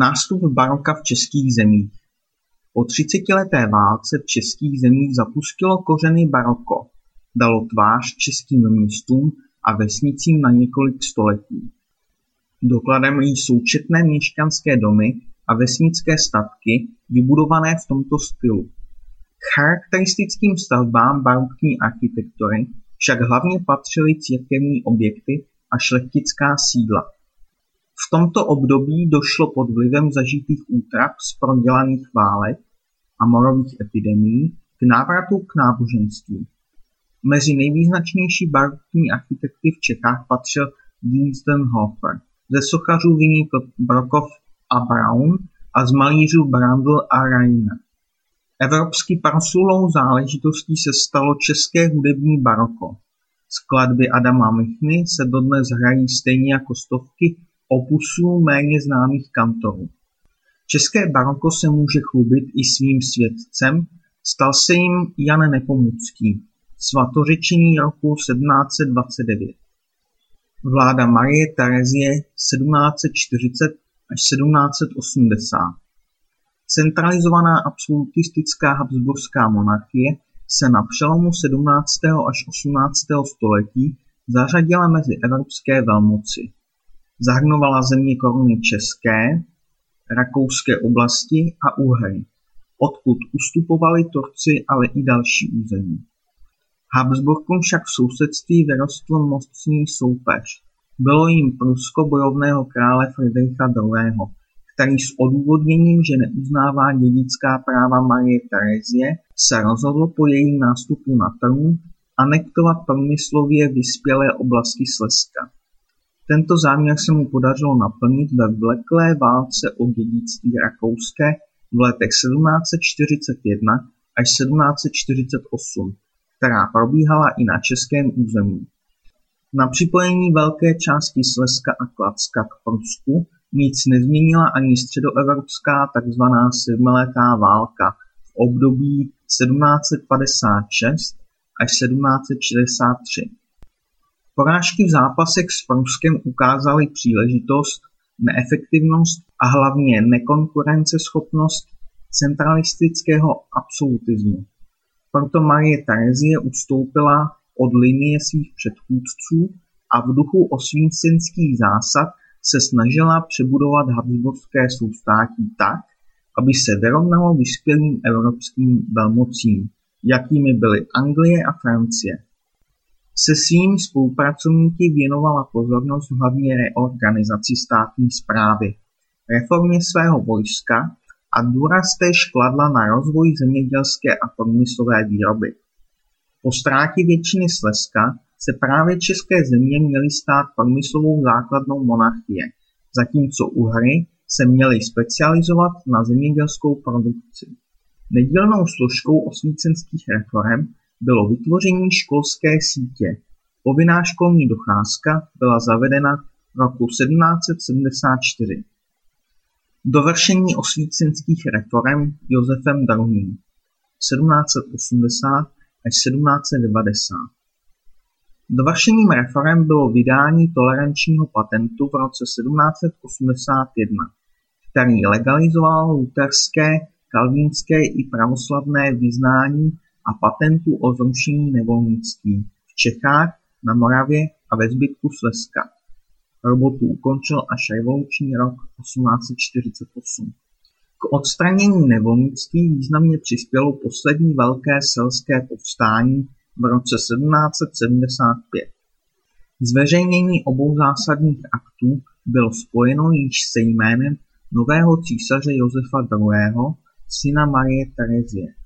Nástup baroka v českých zemích Po třicetileté válce v českých zemích zapustilo kořeny baroko, dalo tvář českým městům a vesnicím na několik století. Dokladem jsou četné měšťanské domy a vesnické statky vybudované v tomto stylu. K charakteristickým stavbám barokní architektury však hlavně patřily církevní objekty a šlechtická sídla. V tomto období došlo pod vlivem zažitých útrap z prodělaných válek a morových epidemií k návratu k náboženství. Mezi nejvýznačnější barokní architekty v Čechách patřil Hofer. Ze sochařů vynikl Brokov a Braun a z malířů Brandl a Reiner. Evropsky proslulou záležitostí se stalo české hudební baroko. Skladby Adama Michny se dodnes hrají stejně jako stovky opusů méně známých kantorů. České baroko se může chlubit i svým svědcem, stal se jim Jan Nepomucký, svatořečení roku 1729. Vláda Marie Terezie 1740 až 1780. Centralizovaná absolutistická habsburská monarchie se na přelomu 17. až 18. století zařadila mezi evropské velmoci. Zahrnovala země koruny české, rakouské oblasti a Uhry, odkud ustupovali Turci, ale i další území. Habsburkům však v sousedství vyrostl mocný soupeř. Bylo jim Prusko bojovného krále Friedricha II., který s odůvodněním, že neuznává dědická práva Marie Terezie, se rozhodl po jejím nástupu na trůn anektovat průmyslově vyspělé oblasti Slezska. Tento záměr se mu podařilo naplnit ve vleklé válce o dědictví rakouské v letech 1741 až 1748, která probíhala i na českém území. Na připojení velké části Slezska a Kladska k Prusku nic nezměnila ani středoevropská tzv. sedmiletá válka v období 1756 až 1763. Porážky v zápasech s Pruskem ukázaly příležitost, neefektivnost a hlavně nekonkurenceschopnost centralistického absolutismu. Proto Marie Terezie ustoupila od linie svých předchůdců a v duchu osvícenských zásad se snažila přebudovat habsburské soustátí tak, aby se vyrovnalo vyspělým evropským velmocím, jakými byly Anglie a Francie. Se svými spolupracovníky věnovala pozornost hlavně reorganizaci státní správy, reformě svého vojska a důraz též kladla na rozvoj zemědělské a průmyslové výroby. Po ztrátě většiny Slezska se právě české země měly stát průmyslovou základnou monarchie, zatímco Uhry se měly specializovat na zemědělskou produkci. Nedílnou složkou osvícenských reform bylo vytvoření školské sítě. Povinná školní docházka byla zavedena roku 1774. Dovršení osvícenských reform Josefem II. 1780 až 1790. Dovršením reforem bylo vydání tolerančního patentu v roce 1781, který legalizoval luterské, kalvínské i pravoslavné vyznání a patentu o zrušení nevolnictví v Čechách, na Moravě a ve zbytku Slezska. Robotu ukončil až revoluční rok 1848. K odstranění nevolnictví významně přispělo poslední velké selské povstání v roce 1775. Zveřejnění obou zásadních aktů bylo spojeno již se jménem nového císaře Josefa II., syna Marie Terezie.